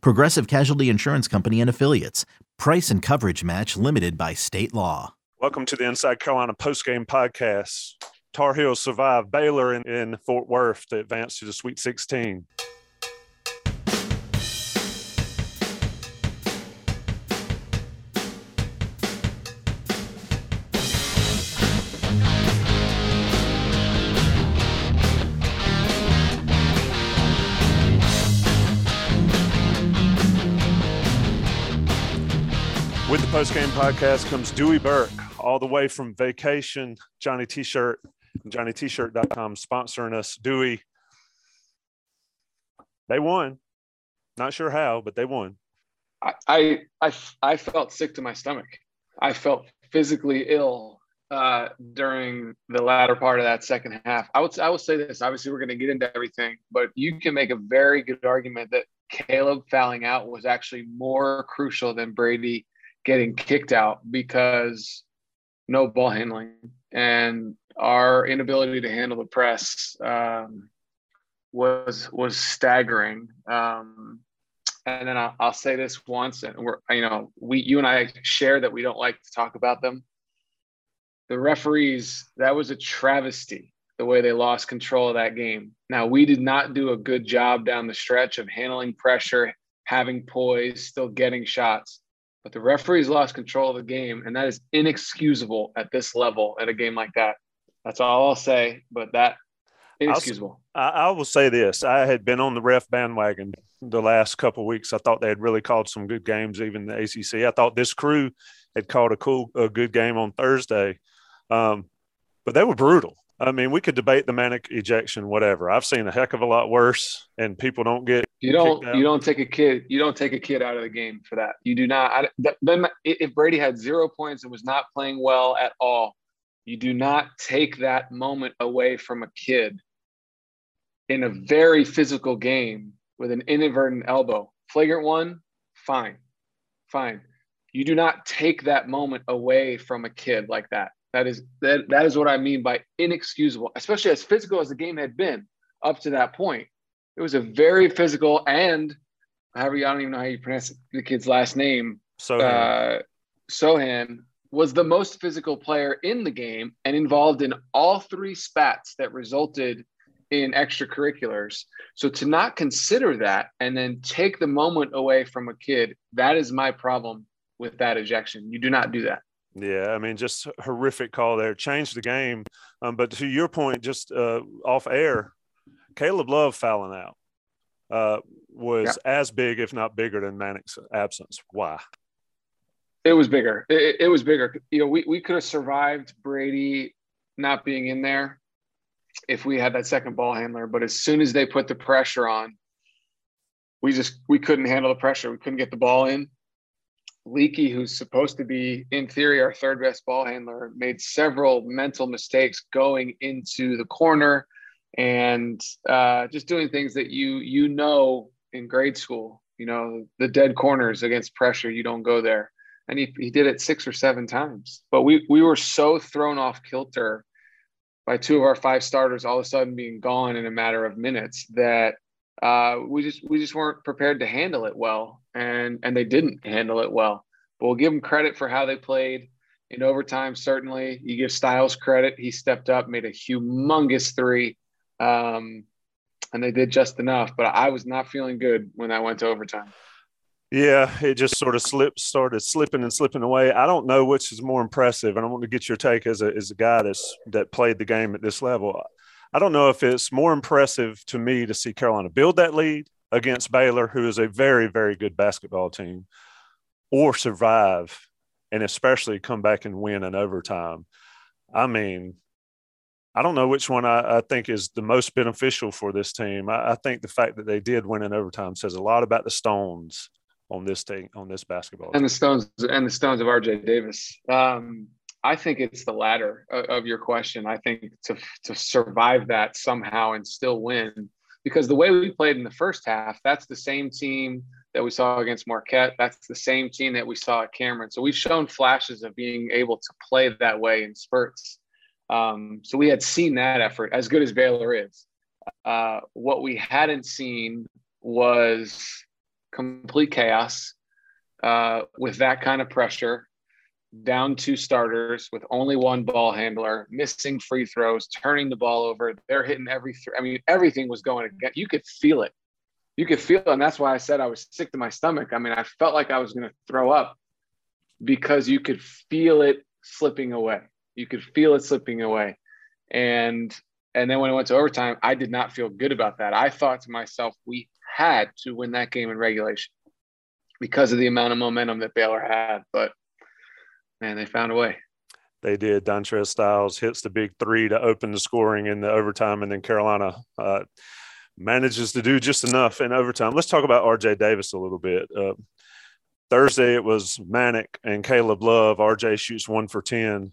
Progressive Casualty Insurance Company and Affiliates. Price and coverage match limited by state law. Welcome to the Inside Carolina postgame podcast. Tar Heels survived Baylor in, in Fort Worth to advance to the Sweet 16. With the podcast comes Dewey Burke, all the way from vacation. Johnny T-shirt, JohnnyT-shirt.com sponsoring us. Dewey, they won. Not sure how, but they won. I, I, I, I felt sick to my stomach. I felt physically ill uh, during the latter part of that second half. I would, I will say this. Obviously, we're going to get into everything, but you can make a very good argument that Caleb fouling out was actually more crucial than Brady getting kicked out because no ball handling and our inability to handle the press um, was was staggering. Um, and then I'll, I'll, say this once, and we're you know we you and I share that we don't like to talk about them. The referees that was a travesty the way they lost control of that game. Now we did not do a good job down the stretch of handling pressure, having poise, still getting shots but the referees lost control of the game, and that is inexcusable at this level at a game like that. That's all I'll say. But that inexcusable. I, I will say this: I had been on the ref bandwagon the last couple weeks. I thought they had really called some good games, even the ACC. I thought this crew had called a cool, a good game on Thursday, um, but they were brutal. I mean, we could debate the Manek ejection, whatever. I've seen a heck of a lot worse, and people don't get. You don't. You don't take a kid. You don't take a kid out of the game for that. You do not. I, that, then if Brady had zero points and was not playing well at all, you do not take that moment away from a kid in a very physical game with an inadvertent elbow. Flagrant one, fine, fine. You do not take that moment away from a kid like that. That is that that is what I mean by inexcusable, especially as physical as the game had been up to that point. It was a very physical and however I don't even know how you pronounce the kid's last name. So uh, Sochan was the most physical player in the game and involved in all three spats that resulted in extracurriculars. So to not consider that and then take the moment away from a kid, that is my problem with that ejection. You do not do that. Yeah, I mean, just horrific call there. Changed the game. Um, but to your point, just uh, off air, Caleb Love fouling out uh, was yeah. as big, if not bigger, than Manek's absence. Why? It was bigger. It, it was bigger. You know, we, we could have survived Brady not being in there if we had that second ball handler. But as soon as they put the pressure on, we just we couldn't handle the pressure. We couldn't get the ball in. Leaky, who's supposed to be in theory our third best ball handler, made several mental mistakes going into the corner and uh, just doing things that you you know in grade school. You know the dead corners against pressure. You don't go there, and he he did it six or seven times. But we we were so thrown off kilter by two of our five starters all of a sudden being gone in a matter of minutes that uh, we just we just weren't prepared to handle it well, and and they didn't handle it well. But we'll give them credit for how they played in overtime. Certainly, you give Styles credit; he stepped up, made a humongous three, um, and they did just enough. But I was not feeling good when that went to overtime. Yeah, it just sort of slipped, started slipping and slipping away. I don't know which is more impressive, and I want to get your take as a as a guy that's that played the game at this level. I don't know if it's more impressive to me to see Carolina build that lead against Baylor, who is a very, very good basketball team, or survive and especially come back and win in overtime. I mean, I don't know which one I, I think is the most beneficial for this team. I, I, think the fact that they did win in overtime says a lot about the Stones on this thing on this basketball. And the stones and the stones of RJ Davis. Um, I think it's the latter of your question. I think to to survive that somehow and still win, because the way we played in the first half, that's the same team that we saw against Marquette. That's the same team that we saw at Cameron. So we've shown flashes of being able to play that way in spurts. Um, so we had seen that effort, as good as Baylor is. Uh, what we hadn't seen was complete chaos uh, with that kind of pressure, down two starters with only one ball handler, missing free throws, turning the ball over. They're hitting every. I mean, everything was going again. You could feel it. You could feel it, and that's why I said I was sick to my stomach. I mean, I felt like I was going to throw up because you could feel it slipping away. You could feel it slipping away, and and then when it went to overtime, I did not feel good about that. I thought to myself, we had to win that game in regulation because of the amount of momentum that Baylor had. But man, they found a way. They did. Dontrez Styles hits the big three to open the scoring in the overtime, and then Carolina uh, manages to do just enough in overtime. Let's talk about RJ Davis a little bit. Uh, Thursday it was Manek and Caleb Love. RJ shoots one for ten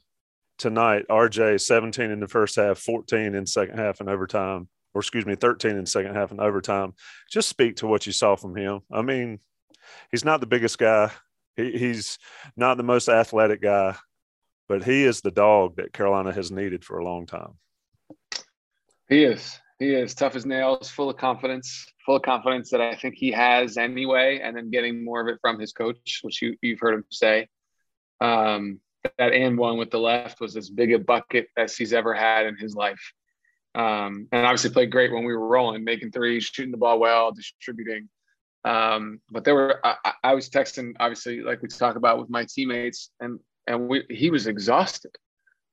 tonight. RJ 17 in the first half, 14 in second half and overtime or excuse me, 13 in second half and overtime. Just speak to what you saw from him. I mean, he's not the biggest guy. He, he's not the most athletic guy, but he is the dog that Carolina has needed for a long time. He is. He is tough as nails, full of confidence, full of confidence that I think he has anyway, and then getting more of it from his coach, which you, you've heard him say. Um, that and one with the left was as big a bucket as he's ever had in his life. Um, and obviously played great when we were rolling, making threes, shooting the ball well, distributing. Um, but there were I, I, was texting, obviously, like we talk about with my teammates, and and we he was exhausted.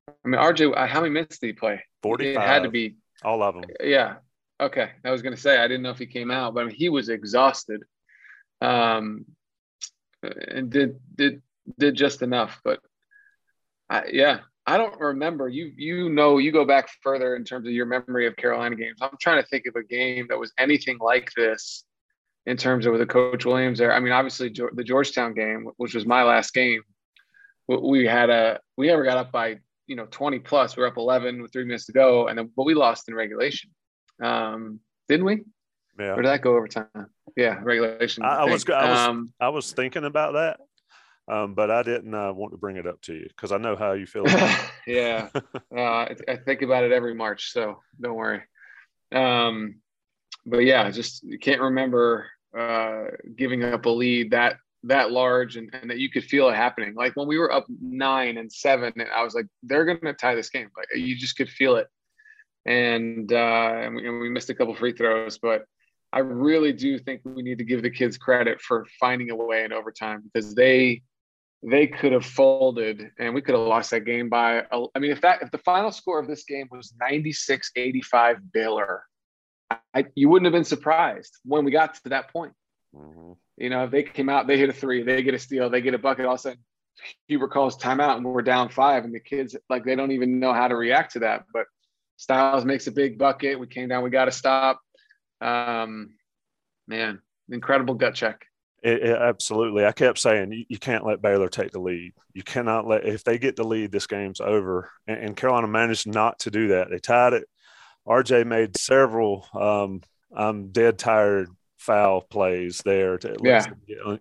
I mean, RJ, how many minutes did he play? Forty. It had to be all of them. Yeah. Okay. I was gonna say I didn't know if he came out, but I mean, he was exhausted. Um, and did did did just enough, but I, yeah, I don't remember. You you know you go back further in terms of your memory of Carolina games. I'm trying to think of a game that was anything like this in terms of the Coach Williams there. I mean, obviously the Georgetown game, which was my last game, we had a we never got up by you know 20 plus. We were up 11 with three minutes to go, and then but we lost in regulation, um, didn't we? Yeah. Or did that go overtime? Yeah, regulation. I, I was I was um, I was thinking about that um, but I didn't uh, want to bring it up to you because I know how you feel. yeah, uh, I, I, think about it every March, so don't worry. Um, but yeah, just can't remember uh, giving up a lead that that large and, and, that you could feel it happening. Like when we were up nine and seven, I was like, they're going to tie this game. Like you just could feel it. And, uh, and we, and we missed a couple free throws, but I really do think we need to give the kids credit for finding a way in overtime because they they could have folded and we could have lost that game by i mean if that if the final score of this game was 96 85 baylor I, you wouldn't have been surprised when we got to that point mm-hmm. you know if they came out they hit a three they get a steal they get a bucket all of a sudden Hubert calls timeout and we're down five and the kids like they don't even know how to react to that but styles makes a big bucket we came down we got to stop um man incredible gut check it, it, absolutely. I kept saying you, you, can't let Baylor take the lead. You cannot let if they get the lead, this game's over. And, and Carolina managed not to do that. They tied it. RJ made several um, I'm dead tired foul plays there to yeah.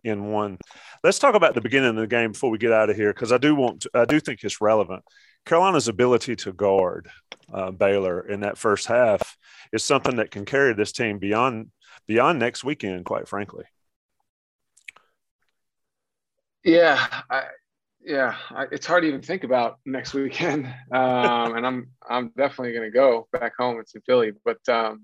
in one. Let's talk about the beginning of the game before we get out of here because I do want to, I do think it's relevant. Carolina's ability to guard uh, Baylor in that first half is something that can carry this team beyond beyond next weekend, quite frankly. Yeah, I, yeah, I, it's hard to even think about next weekend. Um, and I'm I'm definitely going to go back home. It's in Philly, but um,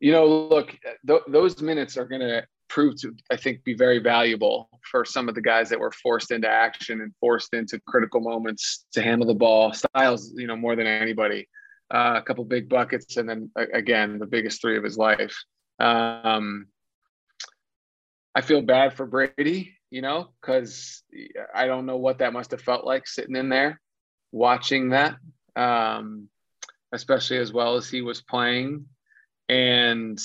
you know, look, th- those minutes are going to prove to I think be very valuable for some of the guys that were forced into action and forced into critical moments to handle the ball. Styles, you know, more than anybody. Uh, a couple big buckets, and then again, the biggest three of his life. Um, I feel bad for Brady, you know, because I don't know what that must have felt like sitting in there watching that, um, especially as well as he was playing. And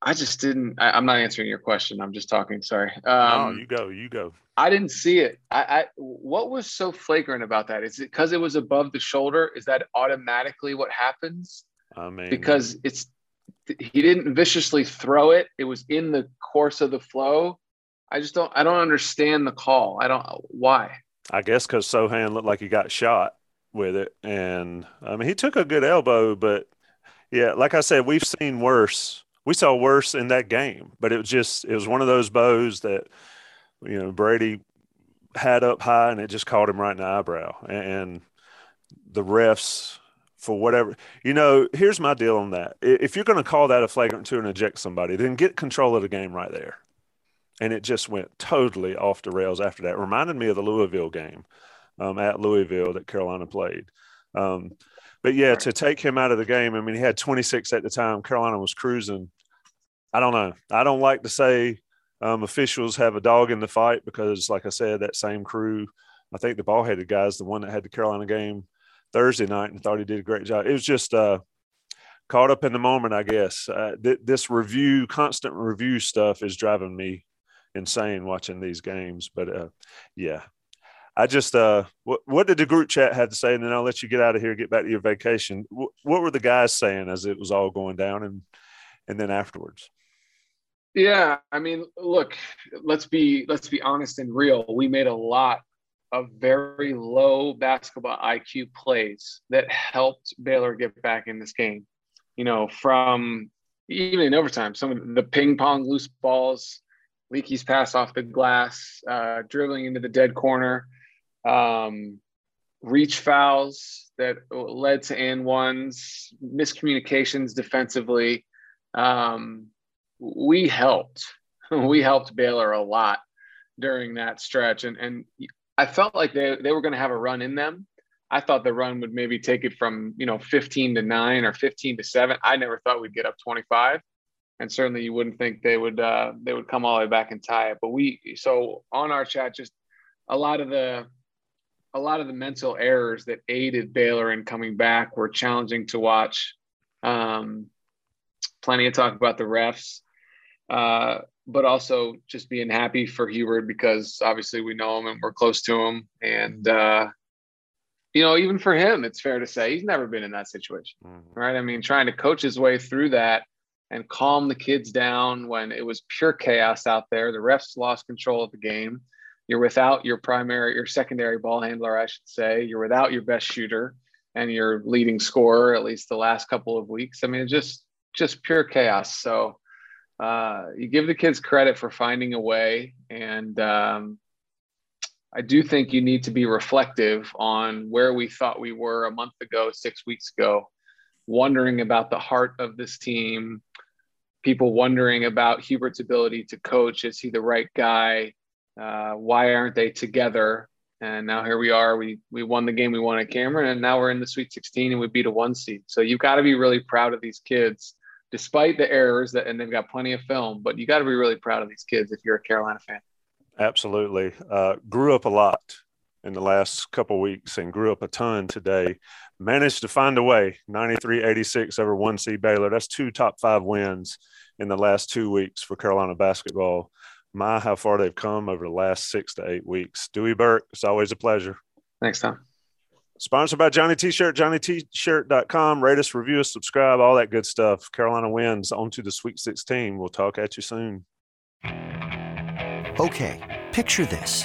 I just didn't. I, am not answering your question. I'm just talking. Sorry. Um, no, you go. You go. I didn't see it. I, I what was so flagrant about that? Is it because it was above the shoulder? Is that automatically what happens? I mean, because it's he didn't viciously throw it. It was in the course of the flow. I just don't. I don't understand the call. I don't. Why? I guess because Sochan looked like he got shot with it, and I mean he took a good elbow, but yeah, like I said, we've seen worse we saw worse in that game, but it was just it was one of those bows that you know Brady had up high and it just caught him right in the eyebrow. And the refs, for whatever, you know, here's my deal on that. If you're going to call that a flagrant two and eject somebody, then get control of the game right there. And it just went totally off the rails after that. It reminded me of the Louisville game um, at Louisville that Carolina played. Um, but yeah, to take him out of the game, I mean, he had 26 at the time. Carolina was cruising. I don't know. I don't like to say um, officials have a dog in the fight because, like I said, that same crew, I think the ball headed guy is the one that had the Carolina game Thursday night and thought he did a great job. It was just uh, caught up in the moment, I guess. Uh, th- this review, constant review stuff is driving me insane watching these games. But uh, yeah, I just uh, what what did the group chat have to say, and then I'll let you get out of here, get back to your vacation. what were the guys saying as it was all going down, and and then afterwards? Yeah, I mean, look, let's be let's be honest and real. We made a lot of very low basketball IQ plays that helped Baylor get back in this game. You know, from even in overtime, some of the ping pong loose balls, Leaky's pass off the glass, uh, dribbling into the dead corner um, reach fouls that led to and ones, miscommunications defensively. Um, we helped. We helped Baylor a lot during that stretch, and and I felt like they they were going to have a run in them. I thought the run would maybe take it from you know 15 to nine or 15 to seven. I never thought we'd get up 25, and certainly you wouldn't think they would uh, they would come all the way back and tie it. But we so on our chat just a lot of the a lot of the mental errors that aided Baylor in coming back were challenging to watch. Um, plenty of talk about the refs, uh, but also just being happy for Hubert because obviously we know him and we're close to him. And, uh, you know, even for him, it's fair to say he's never been in that situation, mm-hmm. right? I mean, trying to coach his way through that and calm the kids down when it was pure chaos out there. The refs lost control of the game you're without your primary, your secondary ball handler, I should say. You're without your best shooter and your leading scorer, at least the last couple of weeks. I mean, just just pure chaos. So uh, you give the kids credit for finding a way, and um, I do think you need to be reflective on where we thought we were a month ago, six weeks ago, wondering about the heart of this team. People wondering about Hubert's ability to coach. Is he the right guy? Uh, why aren't they together? And now here we are. We we won the game we won at Cameron, and now we're in the Sweet 16 and we beat a one seed. So you've got to be really proud of these kids, despite the errors that, and they've got plenty of film. But you got to be really proud of these kids if you're a Carolina fan. Absolutely, uh, grew up a lot in the last couple weeks and grew up a ton today. Managed to find a way 93 86 over 1C Baylor. That's two top five wins in the last two weeks for Carolina basketball my how far they've come over the last six to eight weeks. Dewey Burke, it's always a pleasure. Thanks, Tom. Sponsored by Johnny T-Shirt, JohnnyT-Shirt.com. Rate us, review us, subscribe, all that good stuff. Carolina wins on to the Sweet 16. We'll talk at you soon. Okay, picture this.